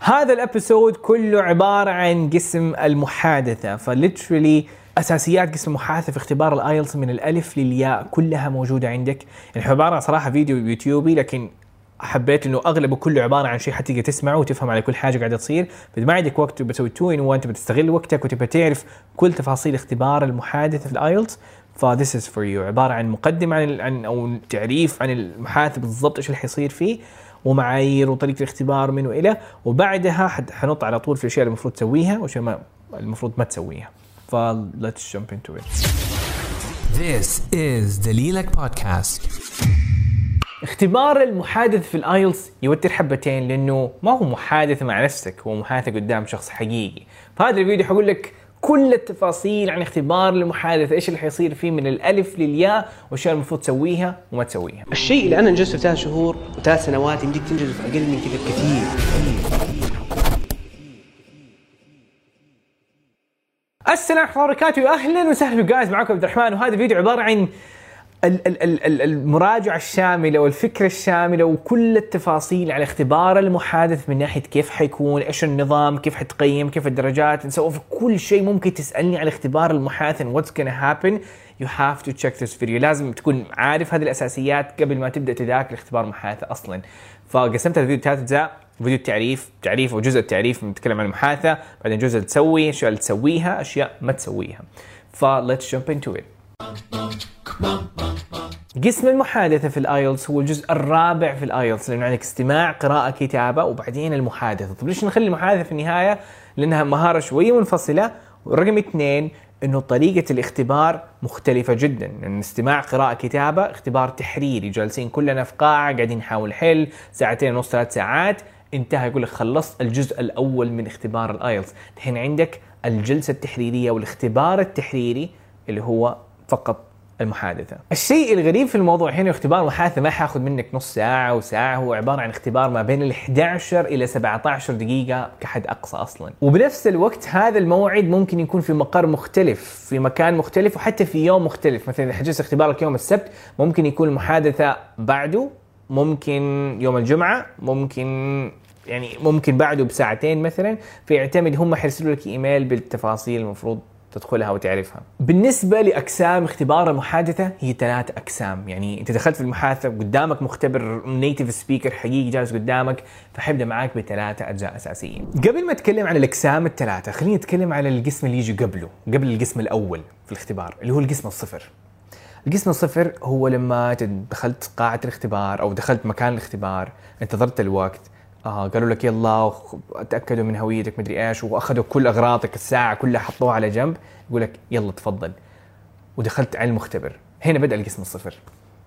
هذا ال episode كله عبارة عن قسم المحادثة ف literally أساسيات قسم المحادثة في اختبار الآيلتس من الألف للياء كلها موجودة عندك. يعني عبارة صراحة فيديو يوتيوبي لكن حبيت إنه اغلبه كله عبارة عن شيء حتيجي تسمعه وتفهم على كل حاجة قاعدة تصير. فاذا ما عندك وقت بتسوي two in وانت بتستغل وقتك وتبى تعرف كل تفاصيل اختبار المحادثة في الآيلتس. ف this is for you عبارة عن مقدمة عن عن أو تعريف عن المحادثة بالضبط إيش اللي حيصير فيه. ومعايير وطريقة الاختبار من وإلى. وبعدها حنط على طول في الأشياء اللي المفروض تسويها واشياء ما المفروض ما تسويها. ف let's jump into it. This is the Lilac Podcast. اختبار المحادث في الآيلتس يوتر حبتين لأنه ما هو محادثه مع نفسك هو محادثة قدام شخص حقيقي. فهذا الفيديو حقول لك كل التفاصيل عن اختبار المحادثة إيش اللي حيصير فيه من الألف للياء والاشياء المفروض تسويها وما تسويها. الشيء اللي أنا انجزته في ثلاث شهور وثلاث سنوات يمديك تنجزه في أقل من كذا بكثير السلام عليكم ورحمة الله وبركاته. أهلا وسهلا. جايز معكم عبد الرحمن. وهذا الفيديو عبارة عن المراجعة الشاملة والفكرة الشاملة وكل التفاصيل على اختبار المحادث من ناحية كيف حيكون، إيش النظام، كيف حتقيم، كيف الدرجات، نسوي في كل شيء ممكن تسألني عن اختبار المحادث and what's gonna happen. You have to check this video. لازم تكون عارف هذه الأساسيات قبل ما تبدأ تذاكر اختبار المحادثة أصلا. فقسمت الفيديو ثلاث أجزاء. فيديو التعريف تعريف وجزء التعريف بنتكلم عن المحادثة. بعدين جزء تسوي أشياء تسويها أشياء ما تسويها. ف let's jump into it. قسم المحادثة في الآيلتس هو الجزء الرابع في الآيلتس لأنه عندك استماع قراءة كتابة وبعدين المحادثة. طيب ليش نخلي المحادثة في النهاية؟ لأنها مهارة شوية منفصلة ورقم اثنين إنه طريقة الاختبار مختلفة جدا. لأن استماع قراءة كتابة اختبار تحريري. جالسين كلنا في قاعة قاعدين نحاول حل ساعتين ونص ثلاث ساعات. انتهى يقول لك خلصت الجزء الأول من اختبار الآيلتس. الحين عندك الجلسة التحريرية والاختبار التحريري اللي هو فقط المحادثة. الشيء الغريب في الموضوع هنا اختبار المحادثة ما حياخذ منك نص ساعة وساعة هو عبارة عن اختبار ما بين ال 11 إلى 17 دقيقة كحد أقصى أصلا. وبنفس الوقت هذا الموعد ممكن يكون في مقر مختلف، في مكان مختلف وحتى في يوم مختلف، مثلا إذا حجزت اختبارك يوم السبت ممكن يكون المحادثة بعده ممكن يوم الجمعة ممكن يعني ممكن بعده بساعتين مثلا فيعتمد هم حيرسلوا لك إيميل بالتفاصيل المفروض تدخلها وتعرفها. بالنسبة لأقسام اختبار المحادثة هي ثلاثة أقسام، يعني أنت دخلت في المحادثة قدامك مختبر native speaker حقيقي جالس قدامك فحيبدأ معاك بثلاثة أجزاء أساسيين. قبل ما أتكلم عن الأقسام الثلاثة خليني أتكلم عن القسم اللي يجي قبله، قبل القسم الأول في الاختبار اللي هو القسم الصفر. القسم الصفر هو لما دخلت قاعة الاختبار أو دخلت مكان الاختبار انتظرت الوقت آه قالوا لك يلا تأكدوا من هويتك مدري إيش وأخذوا كل أغراضك الساعة كلها حطوها على جنب. يقول لك يلا تفضل. ودخلت على المختبر. هنا بدأ القسم الصفر.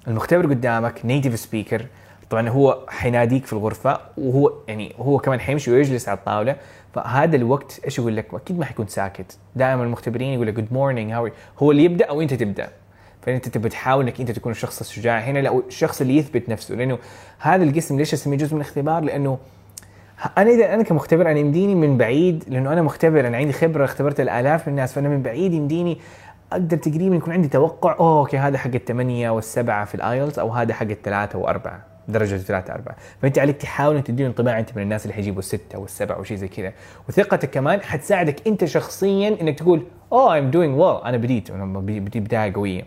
المختبر قدامك native speaker طبعا هو حيناديك في الغرفة وهو يعني هو كمان حيمشي ويجلس على الطاولة. فهذا الوقت إيش يقول لك؟ أكيد ما حيكون ساكت. دائما المختبرين يقول لك good morning how هو اللي يبدأ أو أنت تبدأ. فانت تبي تحاول إنك أنت تكون الشخص الشجاع. هنا لا الشخص اللي يثبت نفسه. لأنه هذا القسم ليش أسميه جزء من الاختبار؟ لأنه أنا إذا أنا كمختبر أنا يمديني من بعيد لأنه أنا مختبر أنا عندي خبرة اختبرت الآلاف من الناس فأنا من بعيد يمديني أقدر تقريبا يكون عندي توقع اوه okay هذا حق الثمانية والسبعة في الآيلتس أو هذا حق الثلاثة وأربعة درجة ثلاثة أربعة فأنت عليك تحاول أن تديله انطباع أنت من الناس اللي حيجيبوا الستة والسبعة أو شيء زي كذا. وثقتك كمان حتساعدك أنت شخصيا أنك تقول أوه I'm doing well. أنا بديت. أنا بدي بداية قوية.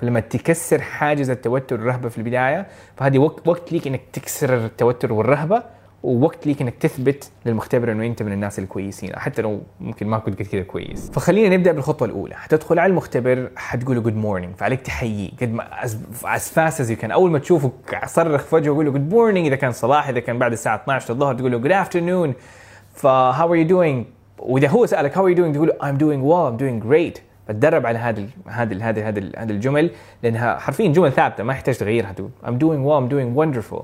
فلما تكسر حاجز التوتر والرهبة في البداية فهذه وقت وقت ليك أنك تكسر التوتر والرهبة ووقت ليك إنك تثبت للمختبر إنه أنت من الناس الكويسين حتى لو ممكن ما كنت قد كذا كويس. فخلينا نبدأ بالخطوة الأولى. حتدخل على المختبر حتقول له good morning فعليك تحييه قد ما as fast as can أول ما تشوفه صرخ فجاه وقول له good morning إذا كان صباح إذا كان بعد الساعة 12 الظهر تقول له good afternoon ف how are you doing وإذا هو سألك how are you doing تقول له I'm doing well I'm doing great. فتدرب على هذه هذه هذه هذه هذه الجمل لأنها حرفيا جمل ثابتة ما يحتاج تغيرها تقول I'm doing well I'm doing wonderful.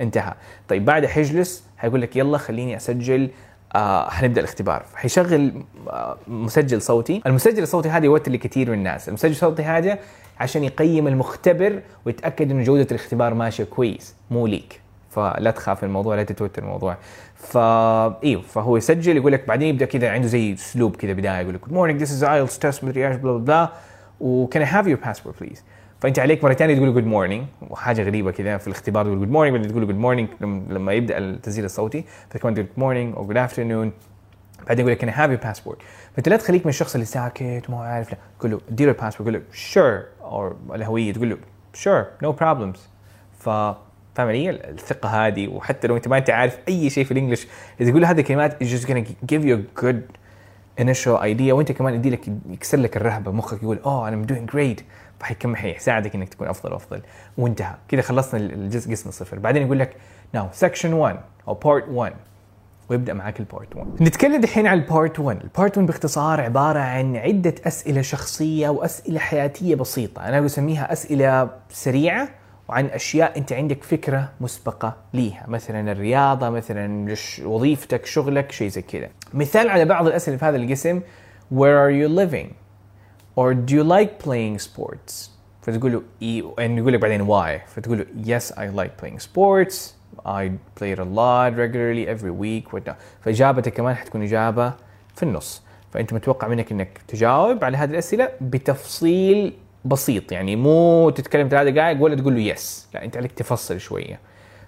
انتهى. طيب بعد حيجلس حيقول لك يلا خليني أسجل آه حنبدأ الاختبار. حيشغل آه مسجل صوتي. المسجل الصوتي هذا يوتر لكثير من الناس. المسجل الصوتي هذا عشان يقيم المختبر ويتأكد إنه جودة الاختبار ماشية كويس مو ليك فلا تخاف الموضوع لا تتوتر الموضوع. فا إيوه فهو يسجل يقول لك بعدين يبدأ كذا عنده زي أسلوب كذا بداية يقول لك good morning this is IELTS test مدري إيش بلا بلا و can I have your passport please? فأنت عليك مرة ثانية تقول good morning وحاجة غريبة كذا في الاختبار تقول good morning بعدين تقول good morning لما يبدأ التسجيل الصوتي فكمان تقول good morning أو good afternoon بعدين يقول لك can I have passport فأنت لا تخليك من الشخص اللي ساكت وما عارف لا. قول له اديله الباسبورت قول له sure أو الهوية تقول له sure no problems ف فاهم علي؟ الثقة هذه وحتى لو أنت ما أنت عارف أي شيء في ال English إذا تقول هذه الكلمات it's just gonna give you a good initial idea وأنت كمان يدي لك يكسر لك الرهبة مخك يقول أوه أنا doing great. فحيكمل حيساعدك إنك تكون أفضل وأفضل. وانتهى. كذا خلصنا الجزء قسم الصفر. بعدين يقول لك now section 1 أو part 1 ويبدأ معاك ال part 1 نتكلم دحين عن ال part 1 ال part 1 باختصار عبارة عن عدة أسئلة شخصية وأسئلة حياتية بسيطة. أنا بسميها أسئلة سريعة وعن أشياء أنت عندك فكرة مسبقة ليها. مثلا الرياضة مثلا وظيفتك شغلك شيء زي كذا. مثال على بعض الأسئلة في هذا القسم where are you living? Or do you like playing sports? فتقول له and يقول لك بعدين why. فتقول له yes I like playing sports. I play it a lot regularly every week whatnot فإجابتك كمان حتكون إجابة في النص. فأنت متوقع منك إنك تجاوب على هذه الأسئلة بتفصيل بسيط يعني مو تتكلم ثلاث دقائق ولا تقول له يس لا أنت عليك تفصل شوية.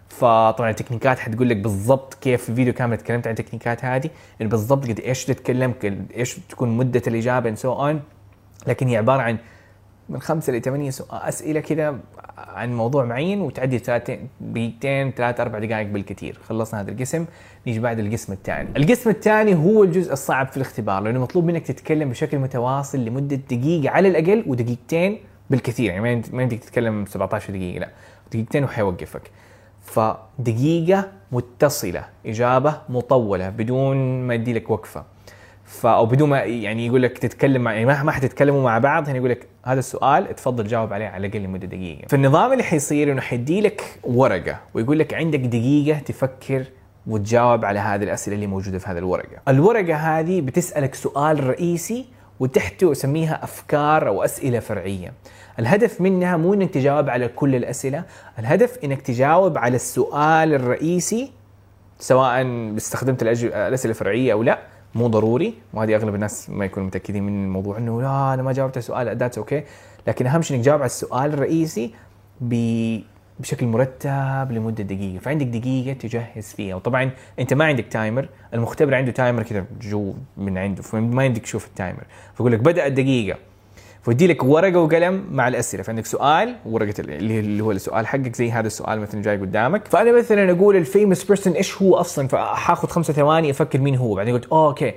فطبعا التكنيكات حتقول لك بالضبط كيف في فيديو كامل تكلمت عن التكنيكات هذه يعني بالضبط قد إيش تتكلم قد إيش تكون مدة الإجابة and so on لكن هي عبارة عن من خمسة لثمانية أسئلة كذا عن موضوع معين وتعدي دقيقتين ثلاث أربع دقائق بالكثير. خلصنا هذا القسم نيجي بعد القسم الثاني. القسم الثاني هو الجزء الصعب في الاختبار لأنه مطلوب منك تتكلم بشكل متواصل لمدة دقيقة على الأقل ودقيقتين بالكثير. يعني ما يمديك تتكلم 17 دقيقة لا دقيقتين وحيوقفك. فدقيقة متصلة إجابة مطولة بدون ما يدي لك وقفة. ف أو بدون ما يعني يقول لك تتكلم مع يعني ما حتتكلموا مع بعض هنا يقول لك هذا السؤال تفضل جاوب عليه على الأقل لمدة دقيقة. فالنظام اللي حيصير إنه حيدي لك ورقة ويقول لك عندك دقيقة تفكر وتجاوب على هذه الأسئلة اللي موجودة في هذه الورقة. الورقة هذه بتسألك سؤال رئيسي وتحته أسميها أفكار أو أسئلة فرعية. الهدف منها مو إنك تجاوب على كل الأسئلة الهدف إنك تجاوب على السؤال الرئيسي سواء استخدمت الأسئلة الفرعية أو لا مو ضروري وهذه أغلب الناس ما يكونوا متأكدين من الموضوع إنه لا أنا ما جاوبت على السؤال that's okay لكن أهم شيء إنك تجاوب على السؤال الرئيسي بشكل مرتب لمدة دقيقة. فعندك دقيقة تجهز فيها. وطبعا أنت ما عندك timer المختبر عنده timer كذا جو من عنده فما يمديك تشوف ال timer فيقول لك بدأ الدقيقة. فيدي لك ورقة وقلم مع الأسئلة. فعندك سؤال ورقة اللي هو السؤال حقك زي هذا السؤال مثلا جاي قدامك. فأنا مثلا أقول ال famous person إيش هو أصلا؟ فحاخذ خمسة ثواني أفكر مين هو. بعدين قلت okay.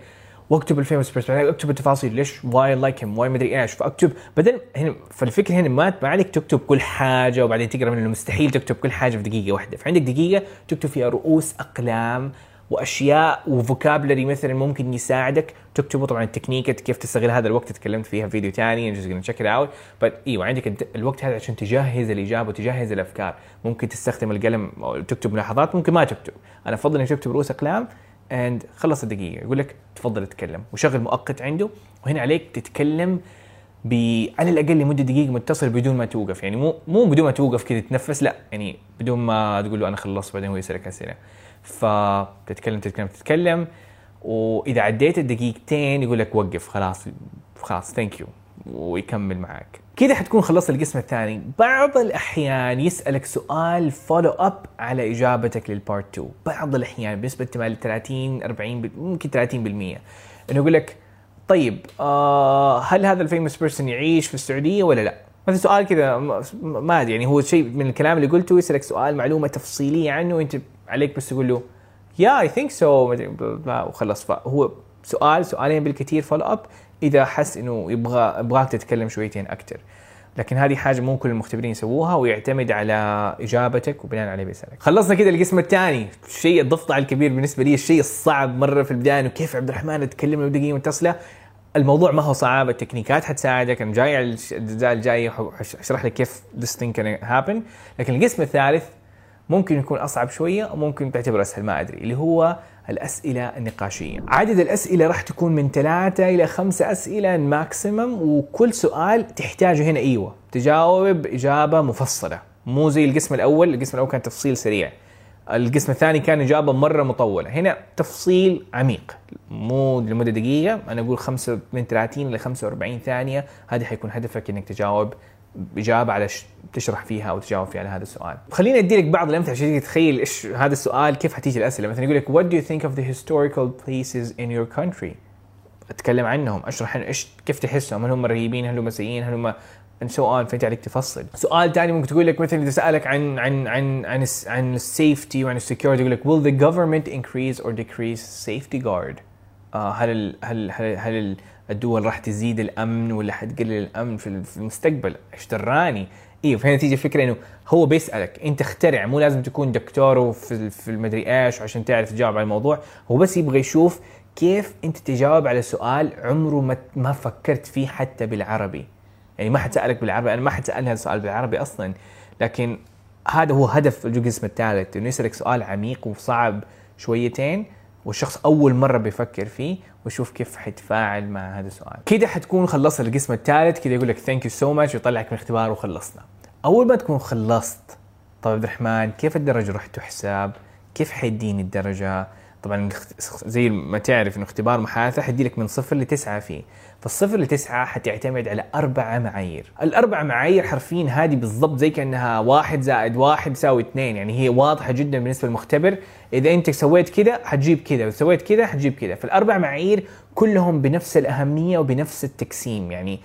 واكتب ال famous person بعدين أكتب التفاصيل. ليش؟ why like him why مدري إيش؟ فأكتب. بعدين هنا فالفكرة هنا ما عليك تكتب كل حاجة وبعدين تقرأ من انه مستحيل تكتب كل حاجة في دقيقة واحدة. فعندك دقيقة تكتب فيها رؤوس أقلام وأشياء و vocabulary مثلا ممكن يساعدك. تكتبه طبعا التكنيك كيف تستغل هذا الوقت. تكلمت فيها في فيديو ثاني check it out. But إيوه عندك الوقت هذا عشان تجهز الإجابة وتجهز الأفكار. ممكن تستخدم القلم أو تكتب ملاحظات ممكن ما تكتب. أنا أفضل انك تكتب رؤوس أقلام and خلص الدقيقة. يقول لك تفضل اتكلم. وشغل مؤقت عنده. وهنا عليك تتكلم ب على الأقل لمدة دقيقة متصل بدون ما توقف. يعني مو مو بدون ما توقف كذا تتنفس لا. يعني بدون ما تقول له أنا خلصت بعدين هو يسألك أسئلة. فتتكلم تتكلم تتكلم وإذا عديت الدقيقتين يقول لك وقف خلاص خلاص thank you ويكمل معك كذا حتكون خلصت القسم الثاني. بعض الأحيان يسألك سؤال follow up على إجابتك لل part 2 بعض الأحيان بنسبة 30 40 ب- ممكن 30% إنه يقول لك طيب آه هل هذا ال famous person يعيش في السعودية ولا لا؟ مثلا سؤال كذا ما أدري يعني هو شيء من الكلام اللي قلته يسألك سؤال معلومة تفصيلية عنه وأنت عليك بس تقول له yeah I think so وخلص. فهو سؤال سؤالين بالكثير follow up إذا حس إنه يبغى يبغاك تتكلم شويتين أكثر لكن هذه حاجة مو كل المختبرين يسووها ويعتمد على إجابتك وبناء عليه بيسالك. خلصنا كده القسم الثاني، الشيء الضفدع الكبير بالنسبة لي الشيء الصعب مرة في البداية إنه كيف عبد الرحمن تكلم له دقيقه متصلة. الموضوع ما هو صعب التكنيكات حتساعدك. أنا جاي على الجزء الجاي حشرح لك كيف this thing can happen. لكن القسم الثالث ممكن يكون أصعب شوية وممكن تعتبر أسهل ما أدري. اللي هو الأسئلة النقاشية. عدد الأسئلة راح تكون من ثلاثة إلى خمسة أسئلة ماكسيمم وكل سؤال تحتاجه هنا. أيوه تجاوب إجابة مفصلة. مو زي القسم الأول، القسم الأول كان تفصيل سريع. القسم الثاني كان إجابة مرة مطولة، هنا تفصيل عميق. مو لمدة دقيقة، أنا أقول خمسة من 30 إلى 45 ثانية، هذه حيكون هدفك إنك تجاوب اجابه على ش... تشرح فيها أو تجاوب فيها على هذا السؤال. خليني أدي لك بعض الأمثلة عشان تتخيل إيش هذا السؤال كيف حتيجي الأسئلة، مثلا يقول لك what do you think of the historical places in your country؟ أتكلم عنهم، أشرح إيش كيف تحسهم، هل هم رهيبين، هل هم سيئين، هل هم and so on فانت عليك تفصل. سؤال ثاني ممكن تقول لك مثلا إذا سألك عن عن عن عن عن ال safety وعن ال security يقول لك will the government increase or decrease safety guard؟ آه هل هل هل, هل ال- الدول راح تزيد الأمن ولا حتقلل الأمن في ال- في المستقبل؟ إيش دراني؟ أيوه فهنا تيجي الفكرة إنه هو بيسألك أنت اخترع مو لازم تكون دكتور ال- في المدري إيش عشان تعرف تجاوب على الموضوع، هو بس يبغى يشوف كيف أنت تجاوب على سؤال عمره ما ما فكرت فيه حتى بالعربي. يعني ما حد سالك بالعربي أنا ما حد سالني هذا السؤال بالعربي أصلا لكن هذا هو هدف القسم الثالث إنه يسألك سؤال عميق وصعب شويتين والشخص أول مرة بيفكر فيه ويشوف كيف حيتفاعل مع هذا السؤال. كده حتكون خلصت القسم الثالث. كده يقول لك thank you so much ويطلعك من الاختبار وخلصنا. أول ما تكون خلصت طيب عبد الرحمن كيف الدرجة راح تحسب؟ كيف حيديني الدرجة؟ طبعا زي ما تعرف إنه اختبار محادثة حيدي لك من صفر لتسعة فيه. فالصفر لتسعة حتعتمد على أربع معايير. الاربع معايير حرفيا هذه بالضبط زي كأنها واحد زائد واحد يساوي اثنين. يعني هي واضحة جدا بالنسبة للمختبر. إذا أنت سويت كذا حتجيب كذا. وسويت كذا حتجيب كذا. فالاربع معايير كلهم بنفس الأهمية وبنفس التقسيم. يعني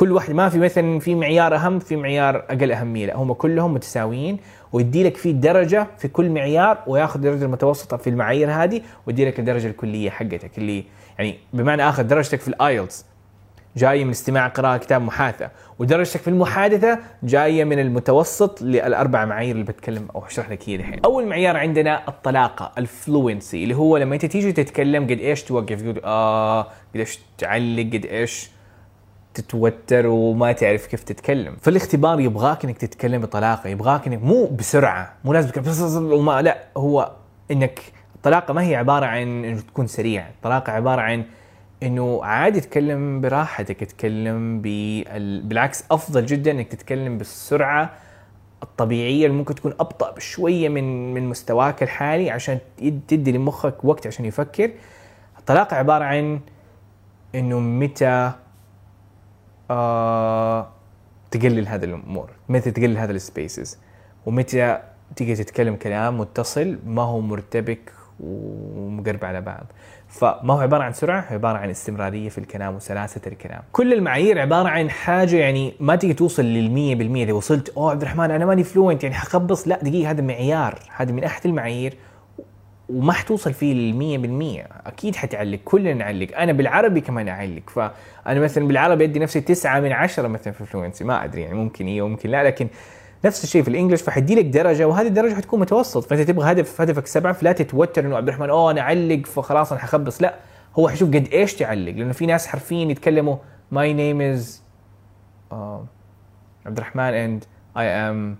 كل واحد ما في مثلا في معيار أهم في معيار أقل أهمية لا. هم كلهم متساويين ويدي لك فيه درجة في كل معيار وياخذ الدرجه المتوسطة في المعايير هذه ويدي لك الدرجة الكلية حقتك اللي يعني بمعنى آخر درجتك في ال IELTS جاية من استماع قراءة كتابة محادثة ودرجتك في المحادثة جاية من المتوسط للأربع معايير اللي بتكلم أو اشرح لك هي الحين. أول معيار عندنا الطلاقة ال fluency اللي هو لما أنت تيجي تتكلم قد إيش توقف تقول آه قد إيش تعلق قد إيش تتوتر وما تعرف كيف تتكلم. فالاختبار يبغاك إنك تتكلم بطلاقة يبغاك إنك مو بسرعة مو لازم تتكلم وما لا هو إنك الطلاقة ما هي عبارة عن إنه تكون سريع الطلاقة عبارة عن إنه عادي تتكلم براحتك تتكلم بال... بالعكس أفضل جدا إنك تتكلم بالسرعة الطبيعية اللي ممكن تكون أبطأ بشوية من من مستواك الحالي عشان تدي لمخك وقت عشان يفكر. الطلاقة عبارة عن إنه متى آه تقلل هذه الأمور. متى تقلل هذا ال spaces؟ ومتى تيجي تتكلم كلام متصل ما هو مرتبك ومقرب على بعض. فما هو عبارة عن سرعة هو عبارة عن استمرارية في الكلام وسلاسة الكلام. كل المعايير عبارة عن حاجة يعني ما تيجي توصل لل 100% إذا وصلت أوه عبد الرحمن أنا ماني fluent يعني حخبص. لا دقيقة هذا معيار. هذا من أحد المعايير وما حتوصل فيه للمية بالمية. أكيد حتعلق كلنا نعلق. أنا بالعربي كمان أعلق. فأنا مثلا بالعربي أدي نفسي تسعة من عشرة مثلا في fluency ما أدري يعني ممكن إيه وممكن لا لكن نفس الشيء في ال English فحدي لك درجة وهذه الدرجة حتكون متوسط. فانت تبغى هدف هدفك سبعة فلا تتوتر إنه عبد الرحمن أوه أنا أعلق فخلاص أنا حخبص. لا هو حيشوف قد إيش تعلق. لأنه في ناس حرفيا يتكلموا my name is عبد الرحمن and I am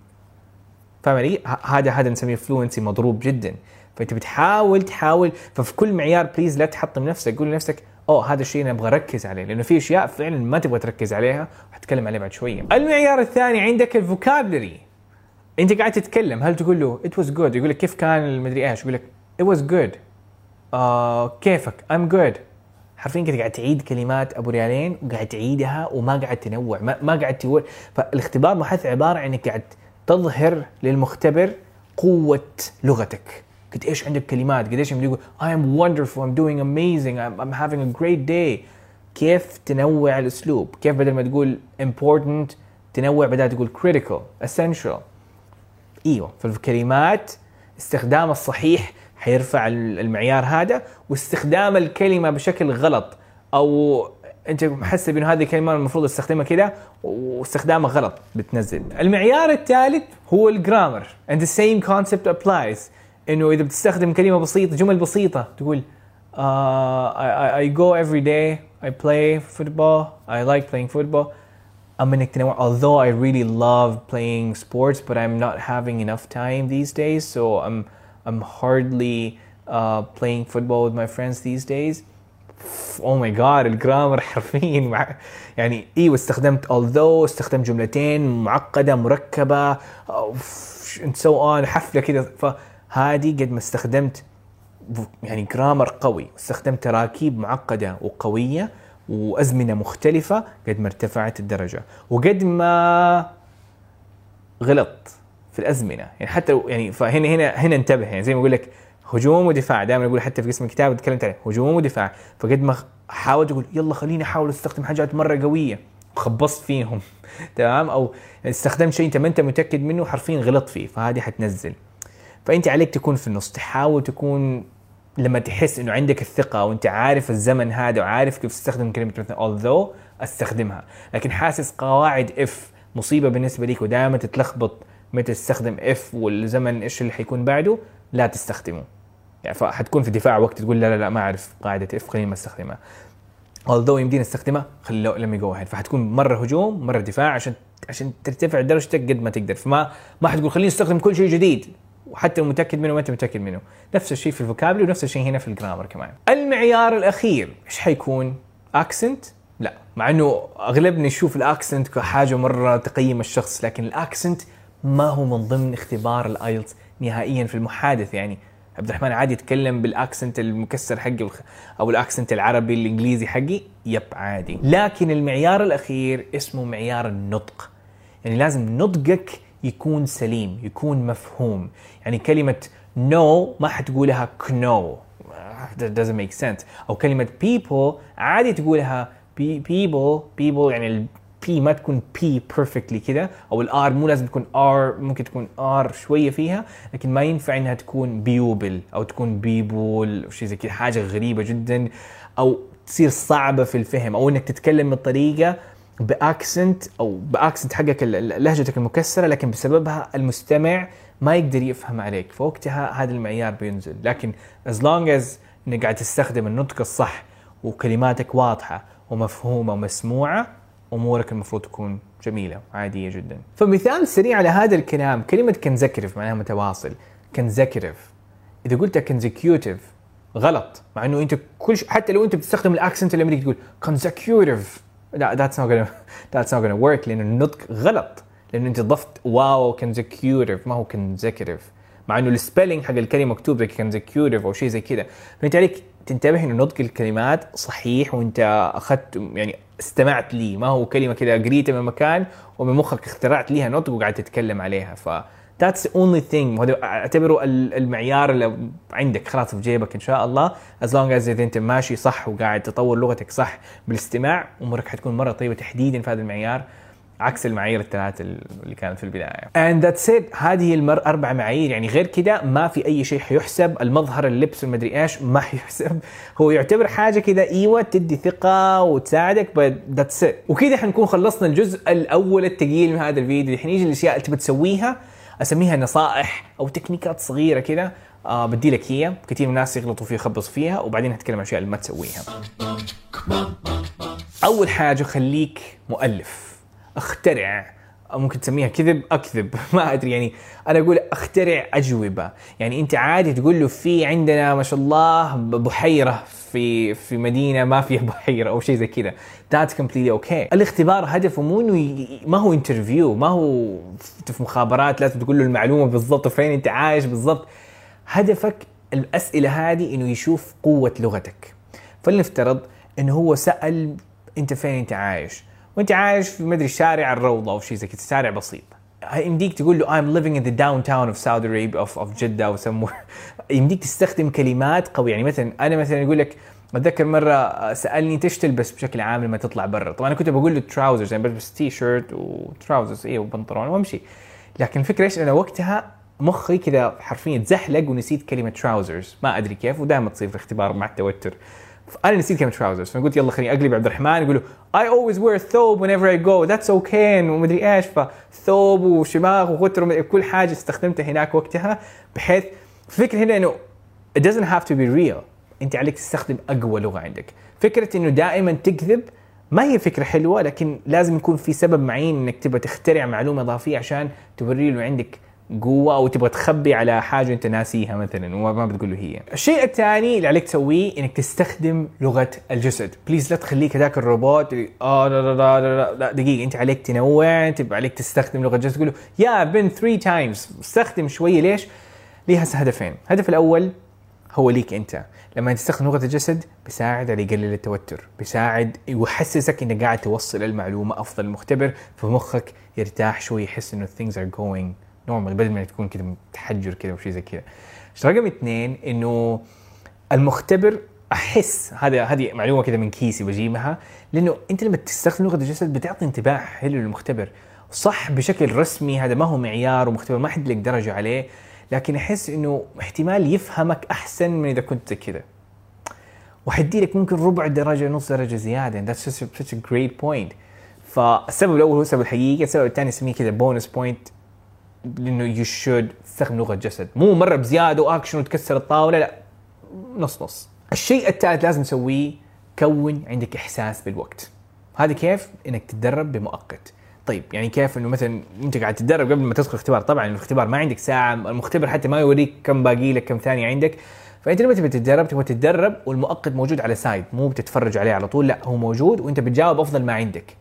فاهم هذا هذا نسميه fluency مضروب جدا. فانت بتحاول تحاول ففي كل معيار please لا تحطم نفسك قول لنفسك أوه هذا الشيء أنا أبغى أركز عليه لأنه في أشياء فعلا ما تبغى تركز عليها وحتكلم عليها بعد شوية. المعيار الثاني عندك ال vocabulary أنت قاعد تتكلم هل تقول له it was good يقول لك كيف كان المدري إيش؟ يقول لك was good. آه كيفك؟ I'm good. حرفيا كده قاعد تعيد كلمات أبو ريالين وقاعد تعيدها وما قاعد تنوع ما, ما قاعد تقول. فالاختبار محث عبارة عن إنك قاعد تظهر للمختبر قوة لغتك. قد إيش عندك كلمات قد إيش يقول I am wonderful I'm doing amazing I'm, I'm having a great day. كيف تنوع الأسلوب؟ كيف بدل ما تقول important تنوع بدل تقول critical essential. إيوه فالكلمات استخدام الصحيح حيرفع المعيار هذا واستخدام الكلمة بشكل غلط. أو أنت محسب انه هذه الكلمة المفروض أستخدمها كذا واستخدامها غلط بتنزل. المعيار الثالث هو الجرامر and the same concept applies. انه اذا بتستخدم كلمه بسيطه جمل بسيطه تقول uh, I, I, I go every day I play football I like playing football أما إنك تنوع although I really love playing sports but I'm not having enough time these days so I'm I'm hardly uh, playing football with my friends these days oh my god الجرامر حرفيا مع- يعني أيوه استخدمت although استخدمت جملتين معقده مركبه and so on حفله كذا فهذه قد ما استخدمت يعني جرامر قوي استخدمت تراكيب معقدة وقوية وأزمنة مختلفة قد ما ارتفعت الدرجة. وقد ما غلط في الأزمنة. يعني حتى يعني فهنا هنا هنا انتبه. يعني زي ما أقول لك هجوم ودفاع. دائما أقول حتى في اسم الكتاب تكلمت عليه. هجوم ودفاع. فقد ما حاول تقول يلا خليني أحاول أستخدم حاجات مرة قوية. خبصت فيهم. تمام؟ أو استخدمت شيء أنت ما أنت متأكد منه حرفيا غلط فيه. فهذه حتنزل. فأنت عليك تكون في النص تحاول تكون لما تحس إنه عندك الثقة وأنت عارف الزمن هذا وعارف كيف تستخدم كلمة مثلا although أستخدمها. لكن حاسس قواعد if مصيبة بالنسبة لك ودائما تتلخبط متى تستخدم if والزمن إيش اللي حيكون بعده لا تستخدمه. يعني فحتكون في دفاع وقت تقول لا لا لا ما أعرف قاعدة if خليني ما أستخدمها. although يمدينا نستخدمها خلي لما go ahead فحتكون مرة هجوم مرة دفاع عشان عشان ترتفع درجتك قد ما تقدر. فما ما حتقول خليني أستخدم كل شيء جديد. وحتى متأكد منه ما أنت متأكد منه. نفس الشيء في ال vocabulary ونفس الشيء هنا في ال grammar كمان. المعيار الأخير إيش حيكون؟ accent لا مع إنه أغلبنا يشوف ال accent كحاجة مرة تقيم الشخص لكن ال accent ما هو من ضمن اختبار ال IELTS نهائيا في المحادث يعني عبد الرحمن عادي يتكلم بال accent المكسر حقي أو ال accent العربي الإنجليزي حقي؟ yep عادي. لكن المعيار الأخير اسمه معيار النطق. يعني لازم نطقك يكون سليم يكون مفهوم. يعني كلمة no ما حتقولها know that doesn't make sense. أو كلمة people عادي تقولها pe- people people يعني ال P ما تكون P perfectly كده. أو الآر مو لازم تكون R ممكن تكون R شوية فيها لكن ما ينفع إنها تكون بيوبل أو تكون بيبول أو شيء زي كده. حاجة غريبة جدا. أو تصير صعبة في الفهم. أو إنك تتكلم بطريقة بأكسنت أو بأكسنت حقك لهجتك المكسرة لكن بسببها المستمع ما يقدر يفهم عليك. فوقتها هذا المعيار بينزل. لكن as long as إنك قاعد تستخدم النطق الصح وكلماتك واضحة ومفهومة ومسموعة أمورك المفروض تكون جميلة عاديه جدا. فمثال سريع على هذا الكلام كلمة consecutive معناها متواصل. consecutive إذا قلت كونزكيوتيف غلط. مع إنه أنت كل ش... حتى لو أنت بتستخدم ال accent الأمريكي تقول consecutive. لا that's not gonna that's not gonna work لأن النطق غلط. لأنه أنت ضفت واو consecutive. ما هو consecutive مع إنه ال spelling حق الكلمة مكتوب consecutive أو شيء زي كذا فانت عليك تنتبه إنه نطق الكلمات صحيح وأنت اخذت يعني استمعت لي. ما هو كلمة كذا قريتها من مكان ومن مخك اخترعت ليها نطق وقاعد تتكلم عليها. ف The only thing. وهذا أعتبره ال- المعيار اللي عندك. خلاص في جيبك إن شاء الله. as long as إذا أنت ماشي صح وقاعد تطور لغتك صح بالاستماع أمورك حتكون مرة طيبة تحديدا في هذا المعيار عكس المعايير الثلاث اللي كانت في البداية. And that's it. هذه المر أربع معايير. يعني غير كده ما في أي شيء حيحسب. المظهر اللبس المدري إيش ما حيحسب هو يعتبر حاجة كده إيوه تدي ثقة وتساعدك but that's it. وكده حنكون خلصنا الجزء الأول الثقيل من هذا الفيديو. الحين يجي الأشياء اللي تبي تسويها. أسميها نصائح أو تكنيكات صغيرة كده آه بدي لك هي. كثير من الناس يغلطوا فيها يخبصوا فيها وبعدين هتكلم عن الاشياء اللي ما تسويها. أول حاجة خليك مؤلف. اخترع أو ممكن تسميها كذب أكذب. ما أدري يعني أنا أقول أخترع أجوبة. يعني أنت عادي تقول له في عندنا ما شاء الله بحيرة في في مدينة ما فيها بحيرة أو شيء زي كذا. that's completely okay الاختبار هدفه مو إنه ما هو interview ما هو في مخابرات لازم تقول له المعلومة بالضبط فين أنت عايش بالضبط. هدفك الأسئلة هذه إنه يشوف قوة لغتك. فلنفترض انه هو سأل أنت فين أنت عايش. وانت عايش في مدري شارع الروضة أو شيء زي كذا شارع بسيط. يمديك تقول له I'm living in the downtown of Saudi Arabia of, of Jeddah somewhere يمديك تستخدم كلمات قوية. يعني مثلا أنا مثلا يقول لك أتذكر مرة سألني انت إيش تلبس بشكل عام لما تطلع برا؟ طبعا أنا كنت بقول له trousers يعني بلبس T-shirt و trousers إيه وبنطلون وامشي لكن الفكرة إيش؟ أنا وقتها مخي كذا حرفيا تزحلق ونسيت كلمة trousers ما أدري كيف ودائما تصير في الاختبار مع التوتر. فانا نسيت كلمه trousers فقلت يلا خليني أقلب عبد الرحمن يقول I always wear ثوب whenever I go that's okay ومدري إيش فثوب وشماغ وغتر ومدري كل حاجة استخدمتها هناك وقتها بحيث الفكرة هنا إنه it doesn't have to be real أنت عليك تستخدم أقوى لغة عندك. فكرة إنه دائما تكذب ما هي فكرة حلوة لكن لازم يكون في سبب معين إنك تبغى تخترع معلومة إضافية عشان توري له عندك قوة أو تبغى تخبي على حاجة أنت ناسيها مثلا وما بتقول له هي. الشيء الثاني اللي عليك تسويه إنك تستخدم لغة الجسد، please لا تخليك هذاك الروبوت آه لا لا لا لا, لا دقيقة أنت عليك تنوع تبقى عليك تستخدم لغة الجسد تقول له يا بن 3 تايمز استخدم شوية ليش؟ ليها هدفين، الهدف الأول هو ليك أنت لما تستخدم لغة الجسد بيساعد على يقلل التوتر بيساعد يحسسك إنك قاعد توصل المعلومة أفضل للمختبر فمخك يرتاح شوي يحس إنه things are going normal بدل ما تكون كذا متحجر كذا وشي زي كذا رقم اثنين؟ إنه المختبر أحس هذا هذه معلومة كذا من كيسي بجيبها لأنه أنت لما تستخدم لغة الجسد بتعطي انتباه حلو للمختبر. صح بشكل رسمي هذا ما هو معيار ومختبر ما حد لك درجة عليه لكن أحس إنه احتمال يفهمك أحسن من إذا كنت كذا وحدي لك ممكن ربع درجة نص درجة زيادة. That's such a great point. فالسبب الأول هو السبب الحقيقي السبب الثاني أسميه كذا bonus point لأنه you should تستخدم لغة جسد. مو مرة بزيادة واكشن وتكسر الطاولة لا. نص نص. الشيء الثالث لازم تسويه كون عندك إحساس بالوقت. هذا كيف؟ إنك تتدرب بمؤقت. طيب يعني كيف إنه مثلا أنت قاعد تتدرب قبل ما تدخل الاختبار طبعا الاختبار ما عندك ساعة المختبر حتى ما يوريك كم باقي لك كم ثانية عندك. فأنت لما تبي تتدرب تبغى تتدرب والمؤقت موجود على سايد مو بتتفرج عليه على طول لا هو موجود وأنت بتجاوب أفضل ما عندك.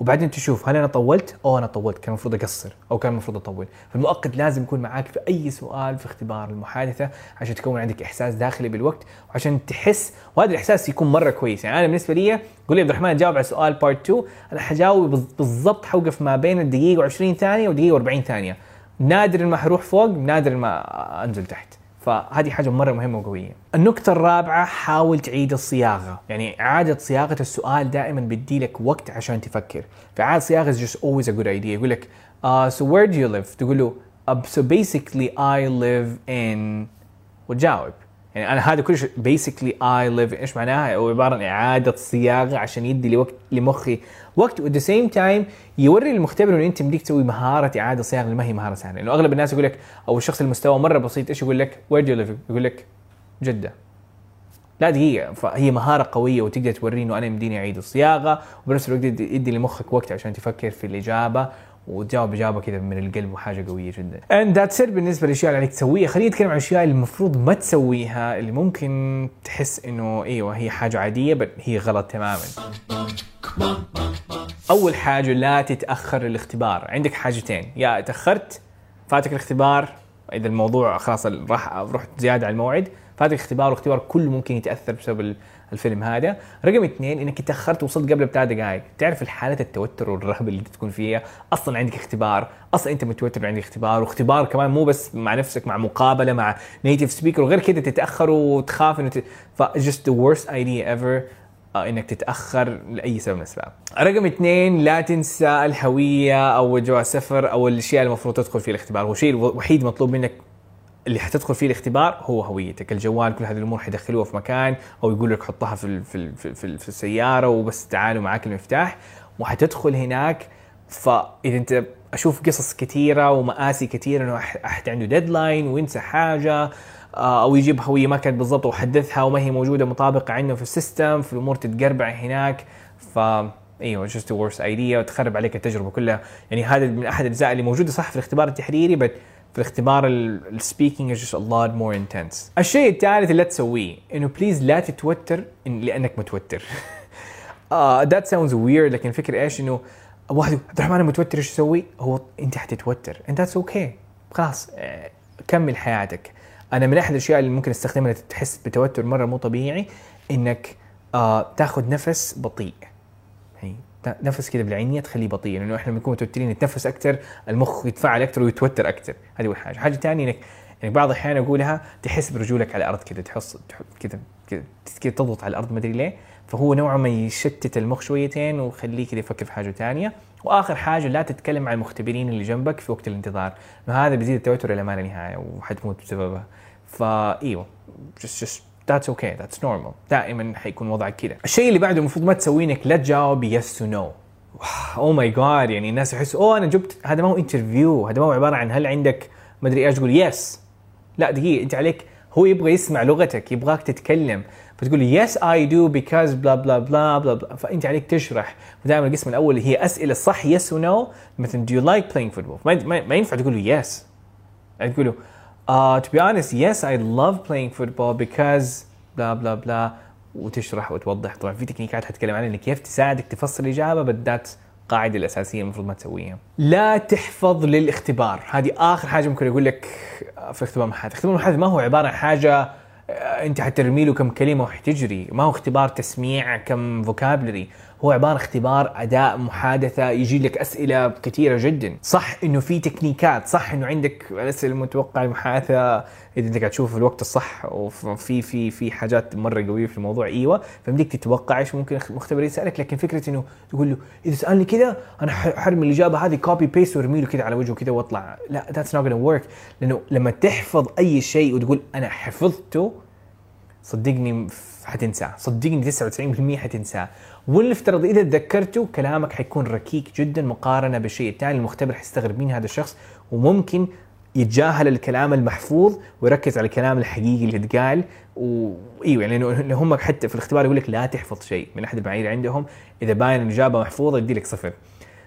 وبعدين تشوف هل أنا طولت؟ أو أنا طولت. كان المفروض أقصر أو كان المفروض أطول، فالمؤقت لازم يكون معاك في أي سؤال في اختبار المحادثة عشان تكون عندك إحساس داخلي بالوقت وعشان تحس وهذا الإحساس يكون مرة كويس، يعني أنا بالنسبة لي قول لي عبد الرحمن جاوب على سؤال بارت 2 أنا حجاوب بالضبط حوقف ما بين الدقيقة و20 ثانية ودقيقه و40 ثانية، نادر ما حروح فوق نادر ما أنزل تحت. فهذه حاجة مرة مهمة وقوية. النقطة الرابعة حاول تعيد الصياغة، يعني إعادة صياغة السؤال دائما بيدي لك وقت عشان تفكر. فإعادة صياغة is just always a good idea. يقول لك uh, so where do you live؟ تقول له uh, so basically I live in وتجاوب. يعني أنا هذا كل شيء basically I live إيش معناها؟ هو عبارة عن إعادة صياغة عشان يدي لي وقت لمخي وقت و at the same time يوري المختبر إنه أنت بديك تسوي مهارة إعادة صياغة اللي ما هي مهارة سهلة، لأنه أغلب الناس يقول لك أو الشخص المستوى مرة بسيط إيش يقول لك؟ where do؟ يقول لك جدة. لا دقيقة فهي مهارة قوية وتقدر توريه إنه أنا يمديني أعيد الصياغة وبنفس الوقت يدي لمخك وقت عشان تفكر في الإجابة وتجاوب إجابة كذا من القلب وحاجة قوية جدا. And that's it بالنسبة للأشياء اللي عليك تسويها، خلينا نتكلم عن الأشياء اللي المفروض ما تسويها اللي ممكن تحس إنه أيوه هي حاجة عادية بس هي غلط تماما. أول حاجة لا تتأخر للاختبار، عندك حاجتين، يا تأخرت فاتك الاختبار. إذا الموضوع خلاص راح رحت زيادة على الموعد. فاتك اختبار واختبار كله ممكن يتأثر بسبب الفيلم هذا. رقم اثنين إنك تأخرت وصلت قبل بثلاث دقائق. تعرف الحالة التوتر والرهبه اللي تكون فيها؟ أصلا عندك اختبار. أصلا أنت متوتر عندك اختبار واختبار كمان مو بس مع نفسك مع مقابلة مع native speaker وغير كده تتأخر وتخاف إنه ت... ف just the worst idea ever آه، إنك تتأخر لأي سبب من الأسباب. رقم اثنين لا تنسى الهوية أو جواز سفر أو الأشياء اللي المفروض تدخل في الاختبار، هو الشيء الوحيد مطلوب منك اللي حتدخل فيه الاختبار هو هويتك، الجوال كل هذه الأمور حيدخلوها في مكان أو يقول لك حطها في في في, في, السيارة وبس تعالوا معاك المفتاح وحتدخل هناك. فإذا أنت أشوف قصص كثيرة ومآسي كثيرة إنه أحد عنده deadline وينسى حاجة آه، أو يجيب هوية ما كانت بالضبط وحدثها وما هي موجودة مطابقة عنده في ال system في الأمور تتقربع هناك. ف إيوه the worst idea وتخرب عليك التجربة كلها. يعني هذا من أحد الأجزاء اللي موجودة صح في الاختبار التحريري بس في الاختبار ال speaking is a lot more intense. الشيء الثالث اللي تسويه إنه please لا تتوتر إن لأنك متوتر. that sounds weird لكن الفكرة إيش؟ إنه واحد عبد الرحمن متوتر إيش أسوي؟ هو أنت حتتوتر. And that's okay. خلاص آه، كمل حياتك. أنا من أحد الأشياء اللي ممكن أستخدمها تحس بتوتر مرة مو طبيعي إنك آه تاخذ نفس بطيء. نفس كده بالعينية تخليه بطيء لأنه إحنا بنكون متوترين نتنفس أكثر المخ يتفاعل أكثر ويتوتر أكثر هذه أول حاجة. حاجة ثانية انك يعني بعض الأحيان أقولها تحس برجولك على الأرض كده تحس كده كده تضغط على الأرض ما أدري ليه. فهو نوعا ما يشتت المخ شويتين ويخليه كده يفكر في حاجة ثانية. وآخر حاجة لا تتكلم مع المختبرين اللي جنبك في وقت الانتظار هذا بيزيد التوتر إلى ما لا نهاية وحتموت بسببها. فايوه just just that's okay that's normal. دائما حيكون وضعك كذا الشيء اللي بعده المفروض ما تسويه انك لا تجاوب yes no أو my God يعني الناس يحسوا oh أنا جبت هذا ما هو interview هذا ما هو عبارة عن هل عندك ما أدري إيش. تقول yes لا دقيقة أنت عليك هو يبغى يسمع لغتك يبغاك تتكلم. فتقول yes I do because blah blah blah blah blah فأنت عليك تشرح. ودائما القسم الأول هي أسئلة صح yes و no مثلا like playing football? ما, ما, ما ينفع تقول له yes يعني تقول له uh, to be honest yes I love playing football because blah blah blah وتشرح وتوضح. طبعا في تكنيكات حتكلم عنها كيف تساعدك تفصل الإجابة بالذات القاعده الأساسية المفروض ما تسويها. لا تحفظ للاختبار، هذه آخر حاجة ممكن أقول لك في اختبار محادثة، اختبار محادثة ما هو عبارة عن حاجة آه، أنت حترمي له كم كلمة وحتجري. ما هو اختبار تسميع كم vocabulary هو عبارة اختبار اداء محادثة يجي لك أسئلة كثيرة جدا. صح إنه في تكنيكات صح إنه عندك الأسئلة المتوقعة المحادثه إذا أنت قاعد تشوف في الوقت الصح وفي في في حاجات مرة قوية في الموضوع. أيوه فبدك تتوقع إيش ممكن المختبر يسألك. لكن فكرة إنه تقول له إذا سألني كذا أنا حرمي الإجابة هذه copy paste وارمي له كذا على وجهه كذا واطلع. لا that's not work لأنه لما تحفظ أي شيء وتقول أنا حفظته صدقني حتنساه. صدقني 99% حتنساه. ولنفترض إذا تذكرته كلامك حيكون ركيك جدا مقارنة بالشيء الثاني المختبر حيستغرب مين هذا الشخص وممكن يتجاهل الكلام المحفوظ ويركز على الكلام الحقيقي اللي اتقال وايوه يعني لأنه هم حتى في الاختبار يقول لك لا تحفظ شيء من أحد المعايير عندهم. إذا باين الاجابه محفوظة يدي لك صفر.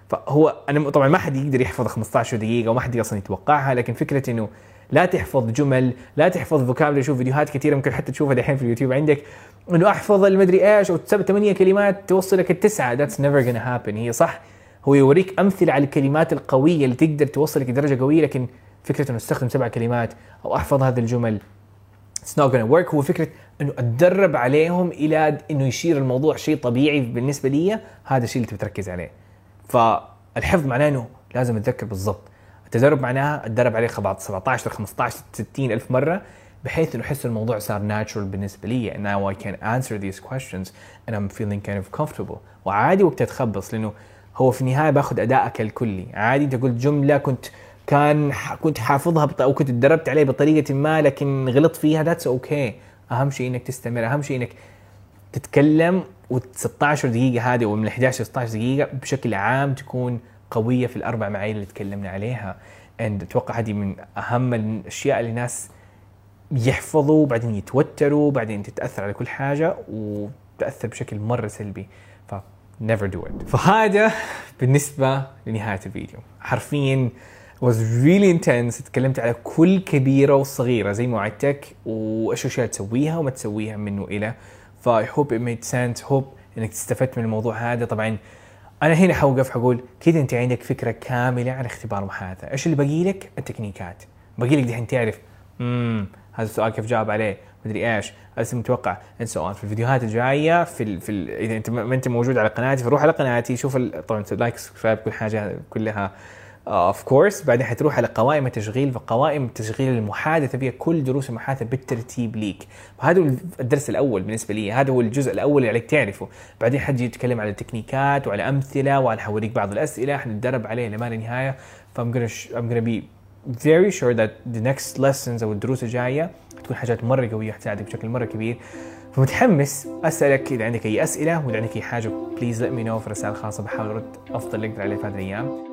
فهو أنا طبعا ما حد يقدر يحفظ 15 دقيقة وما حد أصلا يتوقعها لكن فكرة إنه لا تحفظ جمل لا تحفظ vocabulary شوف فيديوهات كثيرة ممكن حتى تشوفها دحين في اليوتيوب عندك. إنه أحفظ المدري إيش أو ثمانية كلمات توصلك التسعة. that's never gonna happen هي صح. هو يوريك أمثلة على الكلمات القوية اللي تقدر توصلك لدرجه قوية لكن فكرة إنه أستخدم سبع كلمات أو أحفظ هذه الجمل it's not gonna work هو فكرة إنه أتدرب عليهم إلى إنه يصير الموضوع شيء طبيعي بالنسبة لي. هذا الشيء اللي تبي تركز عليه. فالحفظ معناه إنه لازم أتذكر بالضبط. التدرب معناها اتدرب عليه خبط 17 15 60 ألف مرة بحيث إنه احس الموضوع صار natural بالنسبة لي. And now I can answer these questions and I'm feeling kind of comfortable. وعادي وقتها تخبص لأنه هو في النهاية باخذ ادائك الكلي عادي أنت قلت جملة كنت كان كنت حافظها بط... أو كنت تدربت عليه بطريقة ما لكن غلطت فيها that's okay okay. أهم شيء إنك تستمر أهم شيء إنك تتكلم و16 دقيقة هذه ومن 11 ل 16 دقيقة بشكل عام تكون قوية في الأربع معايير اللي تكلمنا عليها. And أتوقع هذه من أهم الأشياء اللي الناس يحفظوا بعدين يتوتروا بعدين تتأثر على كل حاجة وتأثر بشكل مرة سلبي. ف never do it. فهذا بالنسبة لنهاية الفيديو. حرفيا was really intense. تكلمت على كل كبيرة وصغيرة زي ما وعدتك وإيش الأشياء تسويها وما تسويها منه إلى. ف I hope it made sense. Hope إنك استفدت من الموضوع هذا. طبعا أنا هنا حوقف حقول كذا أنت عندك فكرة كاملة عن اختبار محادثة. إيش اللي باقي لك؟ التكنيكات. باقي لك دحين تعرف امم هذا السؤال كيف جاوب عليه؟ مدري إيش؟ هذا متوقع؟ so on. في الفيديوهات الجاية في ال في ال إذا أنت ما أنت موجود على قناتي فروح على قناتي شوف ال- طبعا like subscribe كل حاجة كلها of course بعدين حتروح على قوائم التشغيل فقوائم تشغيل المحادثة فيها كل دروس المحادثة بالترتيب ليك. فهذا هو الدرس الأول بالنسبة لي هذا هو الجزء الأول اللي عليك تعرفه. بعدين حجي أتكلم على التكنيكات وعلى أمثلة وعلى حوريك بعض الأسئلة حنتدرب عليه إلى ما لا نهاية ف I'm gonna I'm gonna be very sure that the next lessons أو الدروس الجاية تكون حاجات مرة قوية حتساعدك بشكل مرة كبير. فمتحمس أسألك إذا عندك أي أسئلة وإذا عندك أي حاجة please let me know. في رسائل خاصة بحاول أرد أفضل اللي أقدر عليه في هذه الأيام.